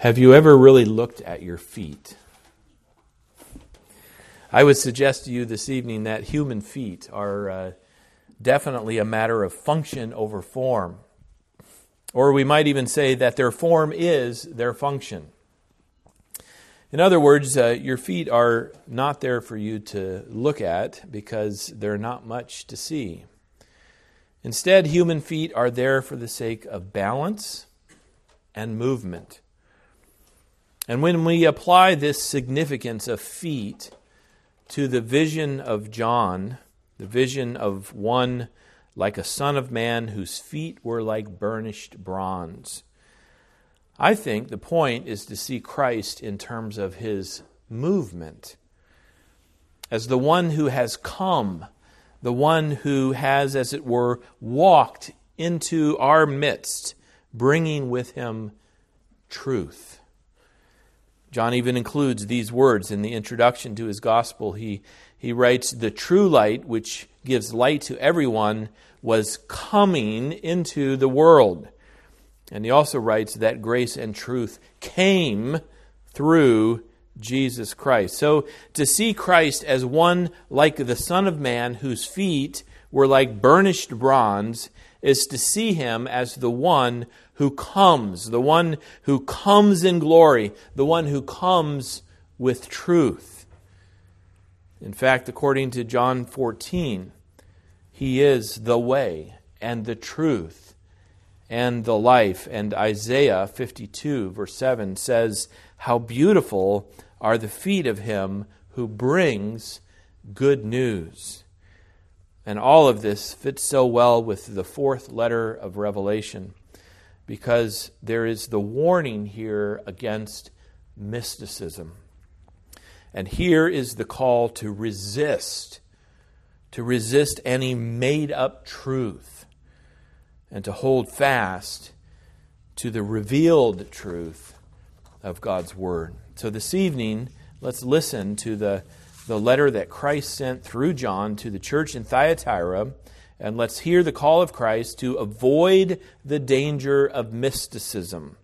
Have you ever really looked at your feet? I would suggest to you this evening that human feet are uh, definitely a matter of function over form. Or we might even say that their form is their function. In other words, uh, your feet are not there for you to look at because they're not much to see. Instead, human feet are there for the sake of balance and movement. And when we apply this significance of feet to the vision of John, the vision of one like a son of man whose feet were like burnished bronze, I think the point is to see Christ in terms of his movement as the one who has come, the one who has, as it were, walked into our midst, bringing with him truth. John even includes these words in the introduction to his gospel. He, he writes, The true light, which gives light to everyone, was coming into the world. And he also writes that grace and truth came through Jesus Christ. So to see Christ as one like the Son of Man, whose feet were like burnished bronze, is to see him as the one who comes, the one who comes in glory, the one who comes with truth. In fact, according to John 14, he is the way and the truth and the life. And Isaiah 52, verse 7 says, How beautiful are the feet of him who brings good news. And all of this fits so well with the fourth letter of Revelation because there is the warning here against mysticism. And here is the call to resist, to resist any made up truth, and to hold fast to the revealed truth of God's Word. So this evening, let's listen to the, the letter that Christ sent through John to the church in Thyatira and let's hear the call of Christ to avoid the danger of mysticism.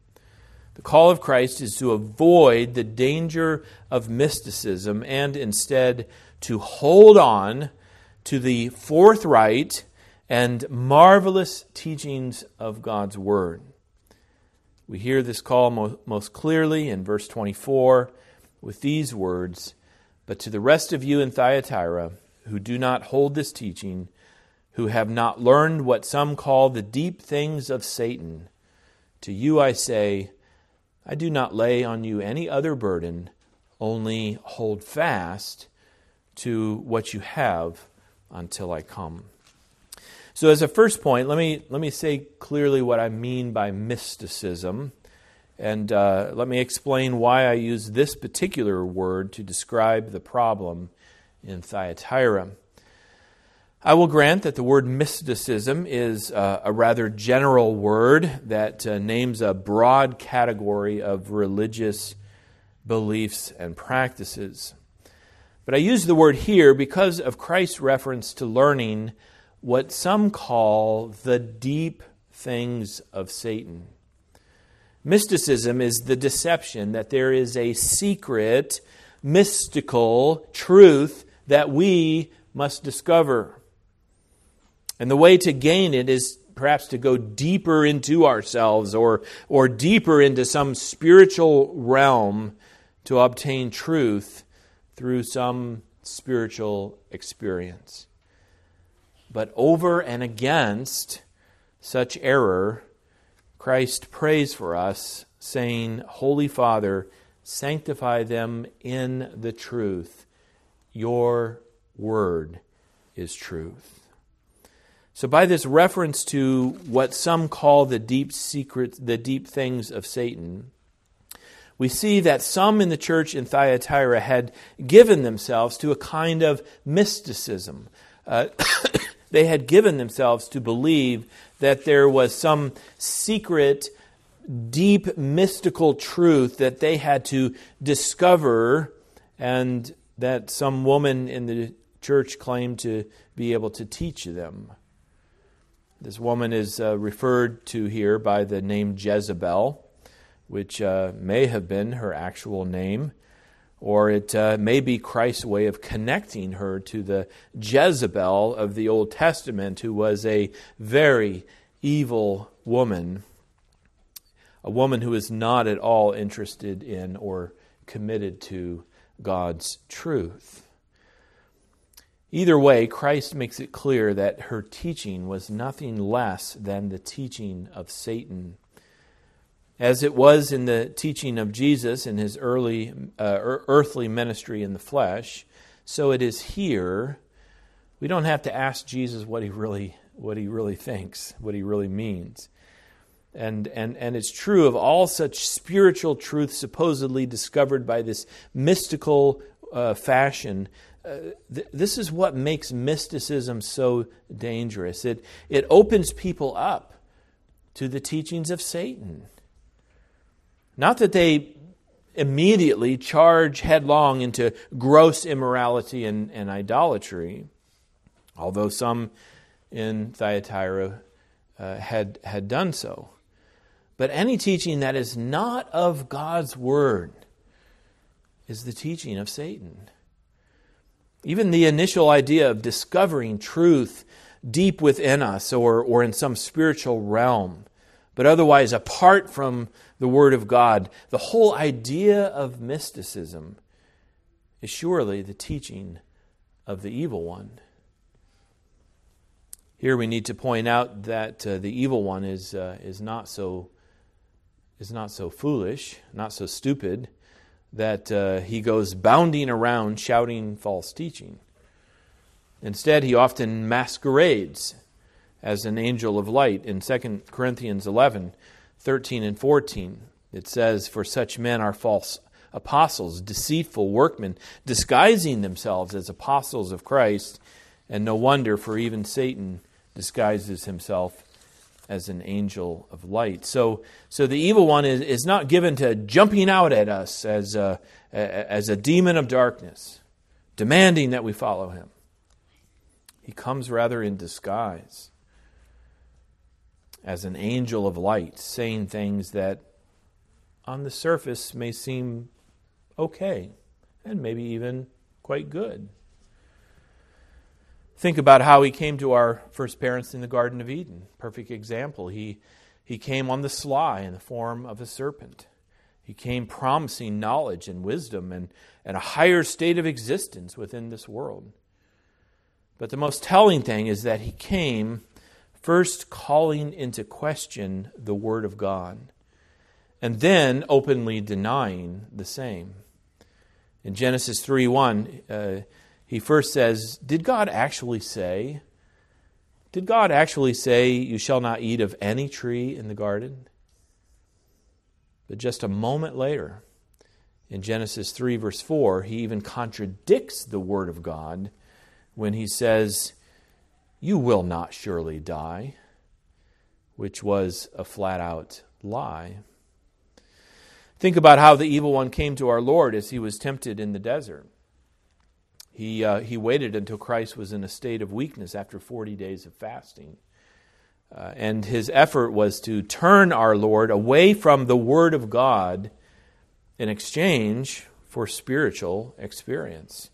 The call of Christ is to avoid the danger of mysticism and instead to hold on to the forthright and marvelous teachings of God's Word. We hear this call most clearly in verse 24 with these words But to the rest of you in Thyatira who do not hold this teaching, who have not learned what some call the deep things of Satan. To you I say, I do not lay on you any other burden, only hold fast to what you have until I come. So, as a first point, let me, let me say clearly what I mean by mysticism, and uh, let me explain why I use this particular word to describe the problem in Thyatira. I will grant that the word mysticism is uh, a rather general word that uh, names a broad category of religious beliefs and practices. But I use the word here because of Christ's reference to learning what some call the deep things of Satan. Mysticism is the deception that there is a secret, mystical truth that we must discover. And the way to gain it is perhaps to go deeper into ourselves or, or deeper into some spiritual realm to obtain truth through some spiritual experience. But over and against such error, Christ prays for us, saying, Holy Father, sanctify them in the truth. Your word is truth. So, by this reference to what some call the deep secret, the deep things of Satan, we see that some in the church in Thyatira had given themselves to a kind of mysticism. Uh, they had given themselves to believe that there was some secret, deep, mystical truth that they had to discover, and that some woman in the church claimed to be able to teach them. This woman is uh, referred to here by the name Jezebel. which uh, may have been her actual name, or it uh, may be Christ's way of connecting her to the Jezebel of the Old Testament, who was a very evil woman, a woman who is not at all interested in or committed to God's truth. Either way, Christ makes it clear that her teaching was nothing less than the teaching of Satan. As it was in the teaching of Jesus in his early uh, earthly ministry in the flesh, so it is here. We don't have to ask Jesus what he really what he really thinks, what he really means. And, and, and it's true of all such spiritual truths supposedly discovered by this mystical uh, fashion. Uh, th- this is what makes mysticism so dangerous. It, it opens people up to the teachings of Satan. Not that they immediately charge headlong into gross immorality and, and idolatry, although some in Thyatira uh, had, had done so. But any teaching that is not of God's word is the teaching of Satan. Even the initial idea of discovering truth deep within us or, or in some spiritual realm, but otherwise apart from the Word of God, the whole idea of mysticism is surely the teaching of the evil one. Here we need to point out that uh, the evil one is, uh, is, not so, is not so foolish, not so stupid, that uh, he goes bounding around shouting false teaching. Instead, he often masquerades as an angel of light. In 2 Corinthians 11, 13 and 14, it says, For such men are false apostles, deceitful workmen, disguising themselves as apostles of Christ. And no wonder, for even Satan disguises himself as an angel of light. So, so the evil one is, is not given to jumping out at us as a, as a demon of darkness, demanding that we follow him. He comes rather in disguise as an angel of light, saying things that on the surface may seem okay and maybe even quite good. Think about how he came to our first parents in the Garden of Eden. Perfect example. He, he came on the sly in the form of a serpent. He came promising knowledge and wisdom and, and a higher state of existence within this world. But the most telling thing is that he came first calling into question the Word of God, and then openly denying the same. In Genesis 3 1, uh, he first says, Did God actually say? Did God actually say, You shall not eat of any tree in the garden? But just a moment later, in Genesis 3, verse 4, he even contradicts the word of God when he says, You will not surely die, which was a flat out lie. Think about how the evil one came to our Lord as he was tempted in the desert. He, uh, he waited until Christ was in a state of weakness after 40 days of fasting. Uh, and his effort was to turn our Lord away from the Word of God in exchange for spiritual experience.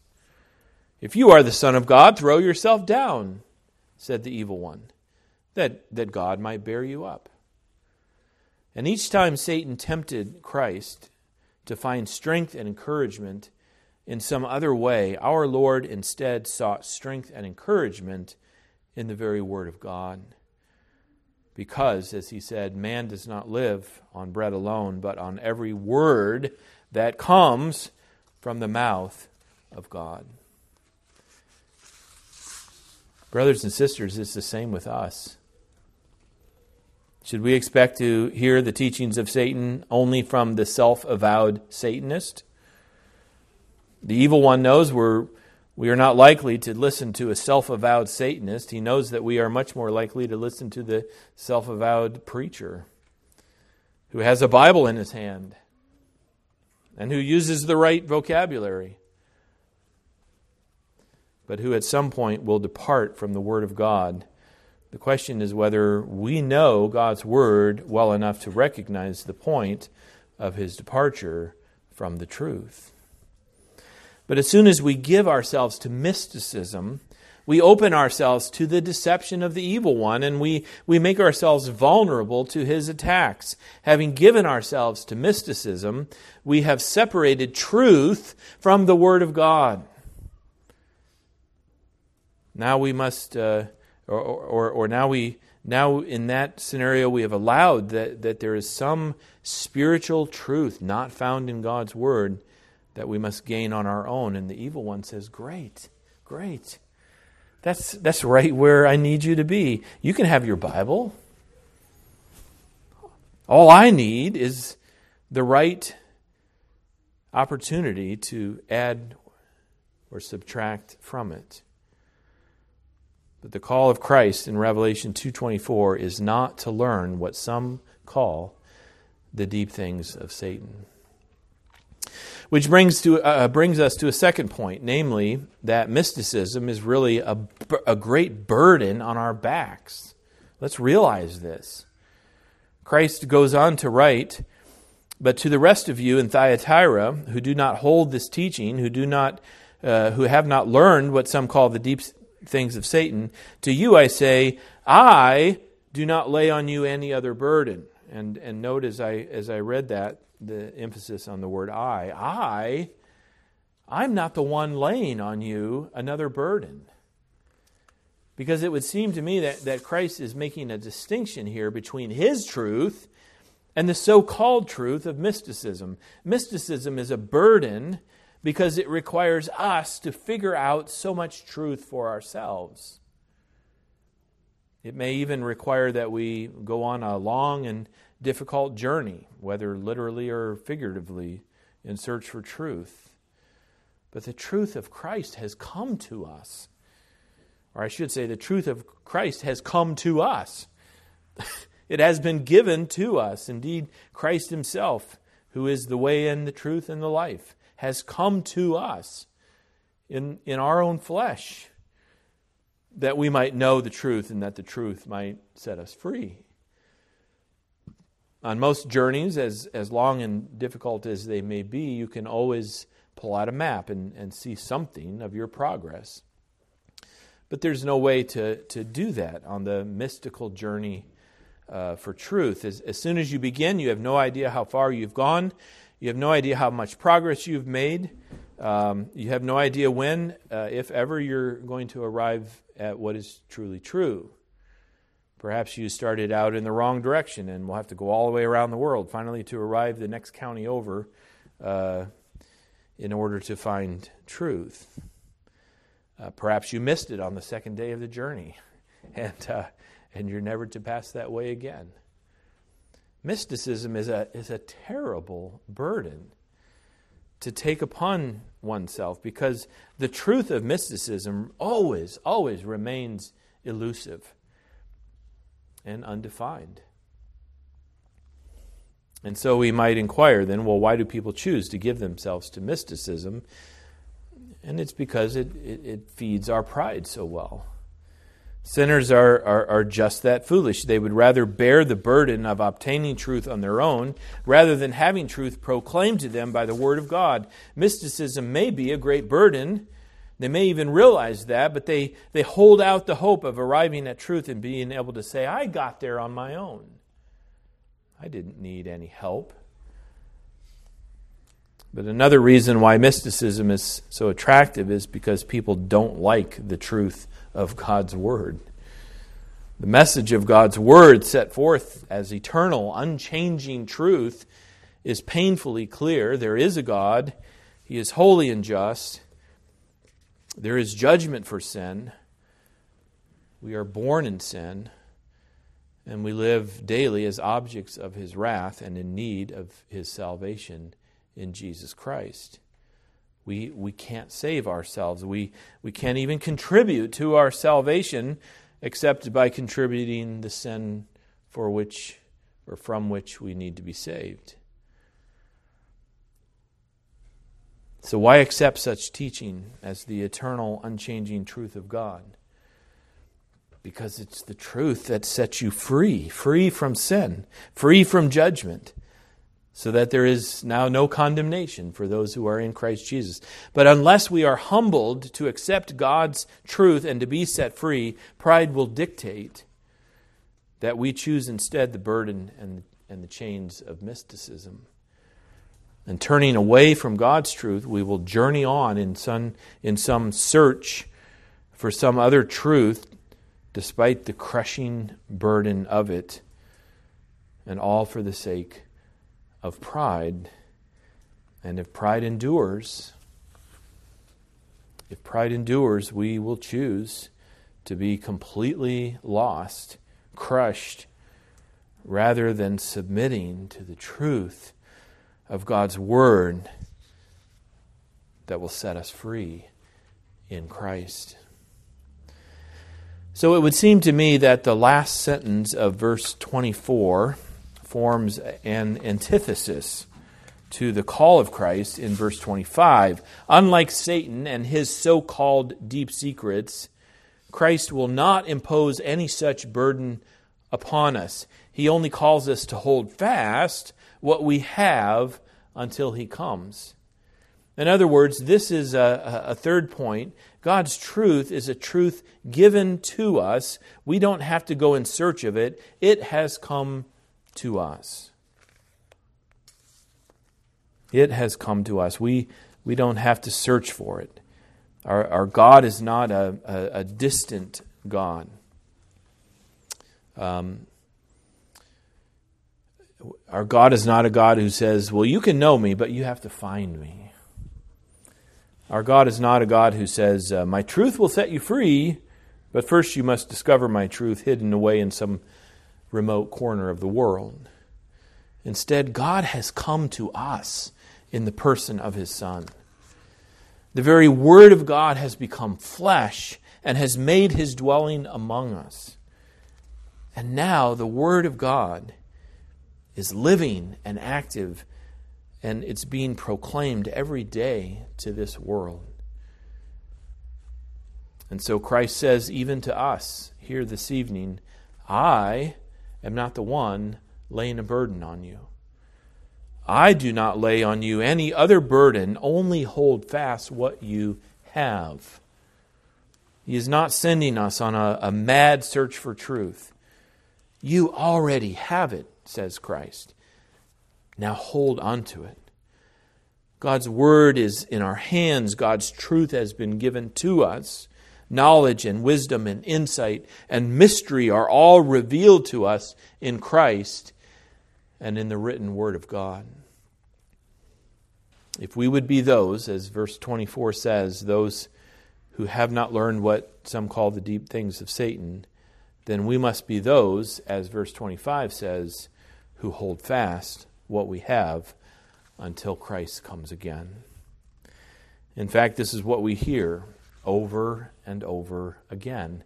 If you are the Son of God, throw yourself down, said the evil one, that, that God might bear you up. And each time Satan tempted Christ to find strength and encouragement in some other way, our Lord instead sought strength and encouragement in the very Word of God. Because, as he said, man does not live on bread alone, but on every word that comes from the mouth of God. Brothers and sisters, it's the same with us. Should we expect to hear the teachings of Satan only from the self avowed Satanist? The evil one knows we're, we are not likely to listen to a self avowed Satanist. He knows that we are much more likely to listen to the self avowed preacher who has a Bible in his hand and who uses the right vocabulary, but who at some point will depart from the Word of God. The question is whether we know God's Word well enough to recognize the point of his departure from the truth. But as soon as we give ourselves to mysticism, we open ourselves to the deception of the evil one and we, we make ourselves vulnerable to his attacks. Having given ourselves to mysticism, we have separated truth from the Word of God. Now we must, uh, or, or, or now we, now in that scenario, we have allowed that, that there is some spiritual truth not found in God's Word that we must gain on our own. And the evil one says, Great, great. That's, that's right where I need you to be. You can have your Bible. All I need is the right opportunity to add or subtract from it. But the call of Christ in Revelation 2:24 is not to learn what some call the deep things of Satan. Which brings, to, uh, brings us to a second point, namely that mysticism is really a, a great burden on our backs. Let's realize this. Christ goes on to write, But to the rest of you in Thyatira who do not hold this teaching, who, do not, uh, who have not learned what some call the deep things of Satan, to you I say, I do not lay on you any other burden. And, and note as I, as I read that, the emphasis on the word I. I, I'm not the one laying on you another burden. Because it would seem to me that, that Christ is making a distinction here between his truth and the so called truth of mysticism. Mysticism is a burden because it requires us to figure out so much truth for ourselves. It may even require that we go on a long and difficult journey, whether literally or figuratively, in search for truth. But the truth of Christ has come to us. Or I should say, the truth of Christ has come to us. it has been given to us. Indeed, Christ Himself, who is the way and the truth and the life, has come to us in, in our own flesh that we might know the truth and that the truth might set us free. On most journeys, as, as long and difficult as they may be, you can always pull out a map and, and see something of your progress. But there's no way to, to do that on the mystical journey uh, for truth. As, as soon as you begin, you have no idea how far you've gone, you have no idea how much progress you've made. Um, you have no idea when, uh, if ever, you're going to arrive at what is truly true. Perhaps you started out in the wrong direction and will have to go all the way around the world finally to arrive the next county over uh, in order to find truth. Uh, perhaps you missed it on the second day of the journey and, uh, and you're never to pass that way again. Mysticism is a, is a terrible burden to take upon oneself because the truth of mysticism always, always remains elusive and undefined. And so we might inquire then, well, why do people choose to give themselves to mysticism? And it's because it, it, it feeds our pride so well. Sinners are, are, are, just that foolish. They would rather bear the burden of obtaining truth on their own rather than having truth proclaimed to them by the Word of God. Mysticism may be a great burden, they may even realize that, but they, they hold out the hope of arriving at truth and being able to say, I got there on my own. I didn't need any help. But another reason why mysticism is so attractive is because people don't like the truth of God's Word. The message of God's Word, set forth as eternal, unchanging truth, is painfully clear. There is a God, He is holy and just. There is judgment for sin. We are born in sin, and we live daily as objects of his wrath and in need of his salvation in Jesus Christ. We, we can't save ourselves. We, we can't even contribute to our salvation except by contributing the sin for which or from which we need to be saved. So, why accept such teaching as the eternal, unchanging truth of God? Because it's the truth that sets you free, free from sin, free from judgment, so that there is now no condemnation for those who are in Christ Jesus. But unless we are humbled to accept God's truth and to be set free, pride will dictate that we choose instead the burden and, and the chains of mysticism. And turning away from God's truth, we will journey on in some, in some search for some other truth, despite the crushing burden of it, and all for the sake of pride. And if pride endures, if pride endures, we will choose to be completely lost, crushed, rather than submitting to the truth of God's Word that will set us free in Christ. So it would seem to me that the last sentence of verse 24 forms an antithesis to the call of Christ in verse 25. Unlike Satan and his so called deep secrets, Christ will not impose any such burden upon us. He only calls us to hold fast what we have until he comes. In other words, this is a, a, third point. God's truth is a truth given to us. We don't have to go in search of it, it has come to us. It has come to us. We, we don't have to search for it. Our, our God is not a, a, a distant God. Um, our God is not a God who says, Well, you can know me, but you have to find me. Our God is not a God who says, uh, My truth will set you free, but first you must discover my truth hidden away in some remote corner of the world. Instead, God has come to us in the person of his Son. The very Word of God has become flesh and has made his dwelling among us. And now the Word of God is living and active, and it's being proclaimed every day to this world. And so Christ says, even to us here this evening, I am not the one laying a burden on you. I do not lay on you any other burden, only hold fast what you have. He is not sending us on a, a mad search for truth. You already have it, says Christ. Now hold on to it. God's word is in our hands. God's truth has been given to us knowledge and wisdom and insight and mystery are all revealed to us in Christ and in the written Word of God. If we would be those, as verse 24 says, those who have not learned what some call the deep things of Satan, then we must be those, as verse 25 says, who hold fast what we have until Christ comes again. In fact, this is what we hear over and over again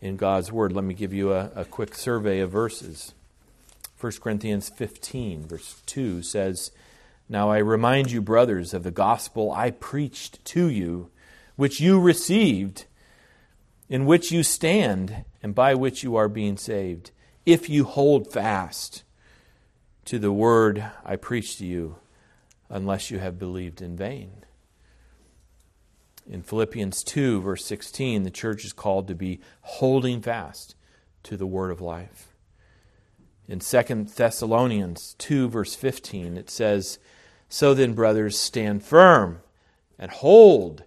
in God's Word. Let me give you a, a quick survey of verses. 1 Corinthians 15, verse 2 says, Now I remind you, brothers, of the gospel I preached to you, which you received, in which you stand, and by which you are being saved, if you hold fast to the word I preach to you, unless you have believed in vain. In Philippians 2, verse 16, the church is called to be holding fast to the word of life. In 2 Thessalonians 2, verse 15, it says, So then, brothers, stand firm and hold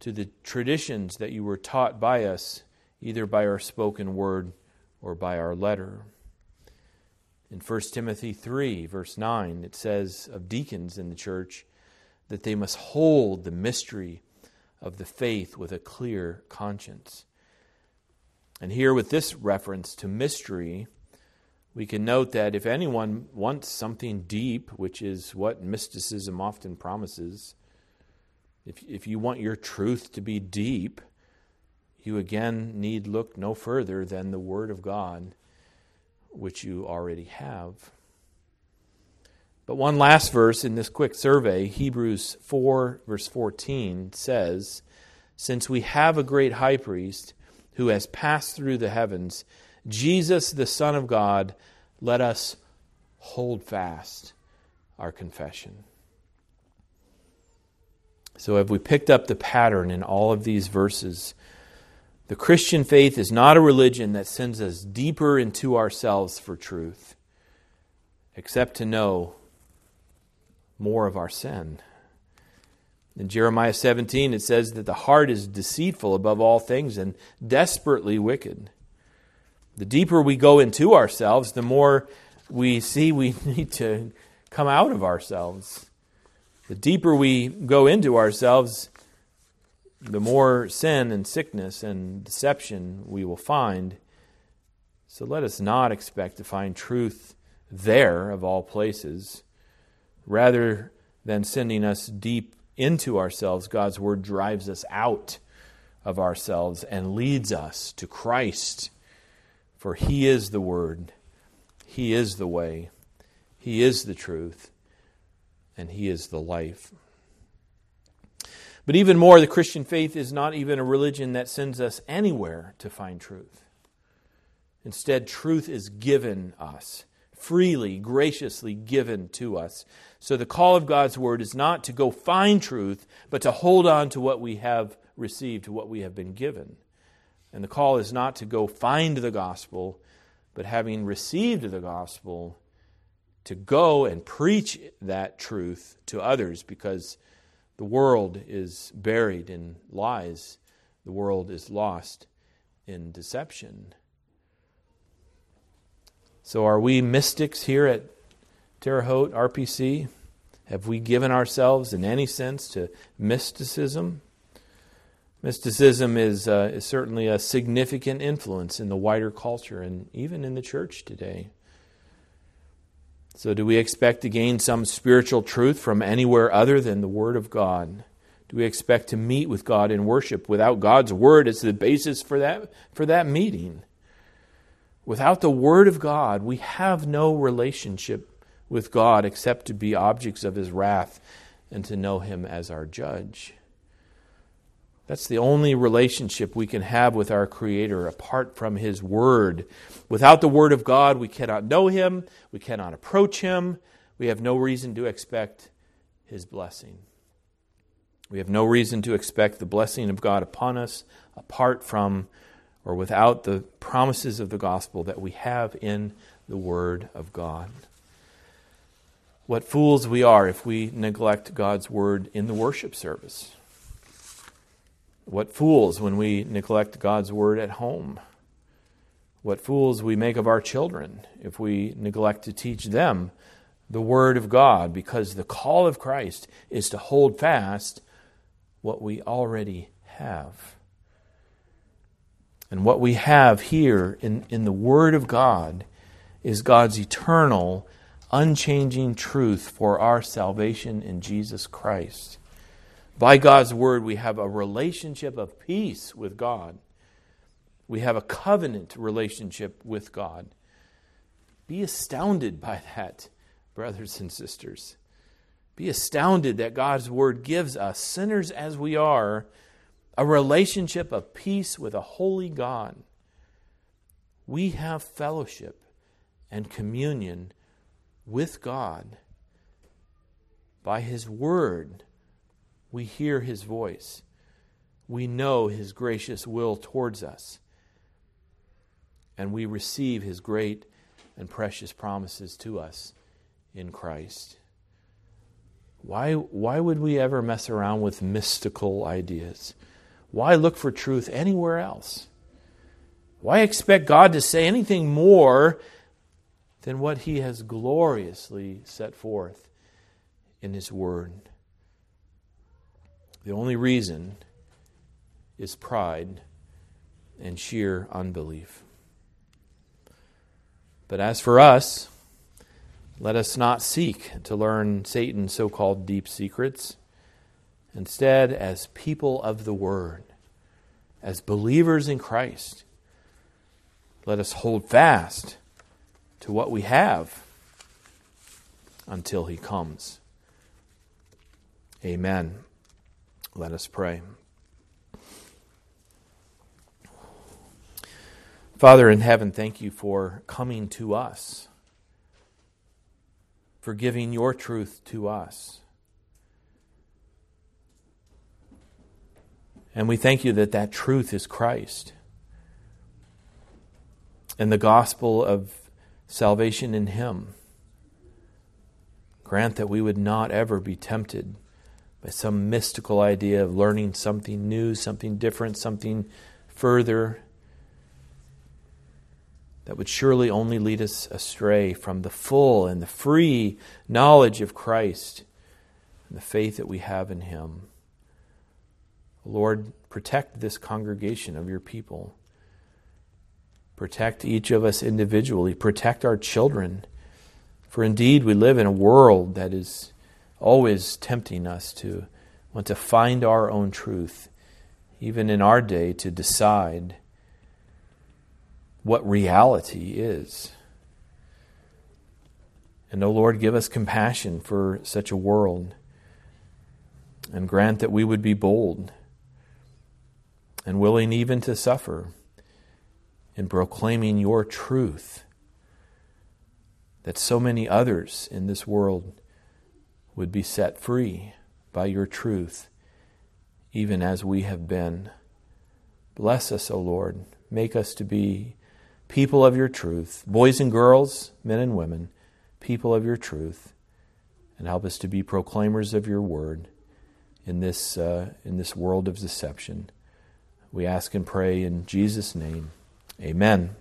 to the traditions that you were taught by us, either by our spoken word or by our letter. In 1 Timothy 3, verse 9, it says of deacons in the church that they must hold the mystery of the faith with a clear conscience. And here, with this reference to mystery, we can note that if anyone wants something deep, which is what mysticism often promises, if, if you want your truth to be deep, you again need look no further than the Word of God, which you already have. But one last verse in this quick survey, Hebrews 4, verse 14, says, Since we have a great high priest who has passed through the heavens, Jesus, the Son of God, let us hold fast our confession. So, have we picked up the pattern in all of these verses? The Christian faith is not a religion that sends us deeper into ourselves for truth, except to know more of our sin. In Jeremiah 17, it says that the heart is deceitful above all things and desperately wicked. The deeper we go into ourselves, the more we see we need to come out of ourselves. The deeper we go into ourselves, the more sin and sickness and deception we will find. So let us not expect to find truth there, of all places. Rather than sending us deep into ourselves, God's Word drives us out of ourselves and leads us to Christ. For He is the Word, He is the way, He is the truth, and He is the life. But even more, the Christian faith is not even a religion that sends us anywhere to find truth. Instead, truth is given us, freely, graciously given to us. So the call of God's word is not to go find truth, but to hold on to what we have received, to what we have been given. And the call is not to go find the gospel, but having received the gospel, to go and preach that truth to others because the world is buried in lies, the world is lost in deception. So, are we mystics here at Terre Haute RPC? Have we given ourselves, in any sense, to mysticism? Mysticism is, uh, is certainly a significant influence in the wider culture and even in the church today. So, do we expect to gain some spiritual truth from anywhere other than the Word of God? Do we expect to meet with God in worship without God's Word as the basis for that, for that meeting? Without the Word of God, we have no relationship with God except to be objects of His wrath and to know Him as our judge. That's the only relationship we can have with our Creator apart from His Word. Without the Word of God, we cannot know Him, we cannot approach Him, we have no reason to expect His blessing. We have no reason to expect the blessing of God upon us apart from or without the promises of the gospel that we have in the Word of God. What fools we are if we neglect God's Word in the worship service. What fools when we neglect God's word at home. What fools we make of our children if we neglect to teach them the word of God, because the call of Christ is to hold fast what we already have. And what we have here in, in the Word of God is God's eternal, unchanging truth for our salvation in Jesus Christ. By God's word, we have a relationship of peace with God. We have a covenant relationship with God. Be astounded by that, brothers and sisters. Be astounded that God's word gives us, sinners as we are, a relationship of peace with a holy God. We have fellowship and communion with God by His word we hear his voice. We know his gracious will towards us. And we receive his great and precious promises to us in Christ. Why, why would we ever mess around with mystical ideas? Why look for truth anywhere else? Why expect God to say anything more than what he has gloriously set forth in his word? The only reason is pride and sheer unbelief. But as for us, let us not seek to learn Satan's so called deep secrets. Instead, as people of the Word, as believers in Christ, let us hold fast to what we have until He comes. Amen. Let us pray. Father in heaven, thank you for coming to us. for giving your truth to us. And we thank you that that truth is Christ. And the gospel of salvation in Him. Grant that we would not ever be tempted some mystical idea of learning something new, something different, something further that would surely only lead us astray from the full and the free knowledge of Christ and the faith that we have in Him. Lord, protect this congregation of your people. Protect each of us individually. Protect our children. For indeed, we live in a world that is always tempting us to want to find our own truth, even in our day, to decide what reality is. And, O oh Lord, give us compassion for such a world and grant that we would be bold and willing even to suffer in proclaiming your truth, that so many others in this world would be set free by your truth, even as we have been. Bless us, O Lord. Make us to be people of your truth, boys and girls, men and women, people of your truth, and help us to be proclaimers of your word in this, uh, in this world of deception. We ask and pray in Jesus' name. Amen.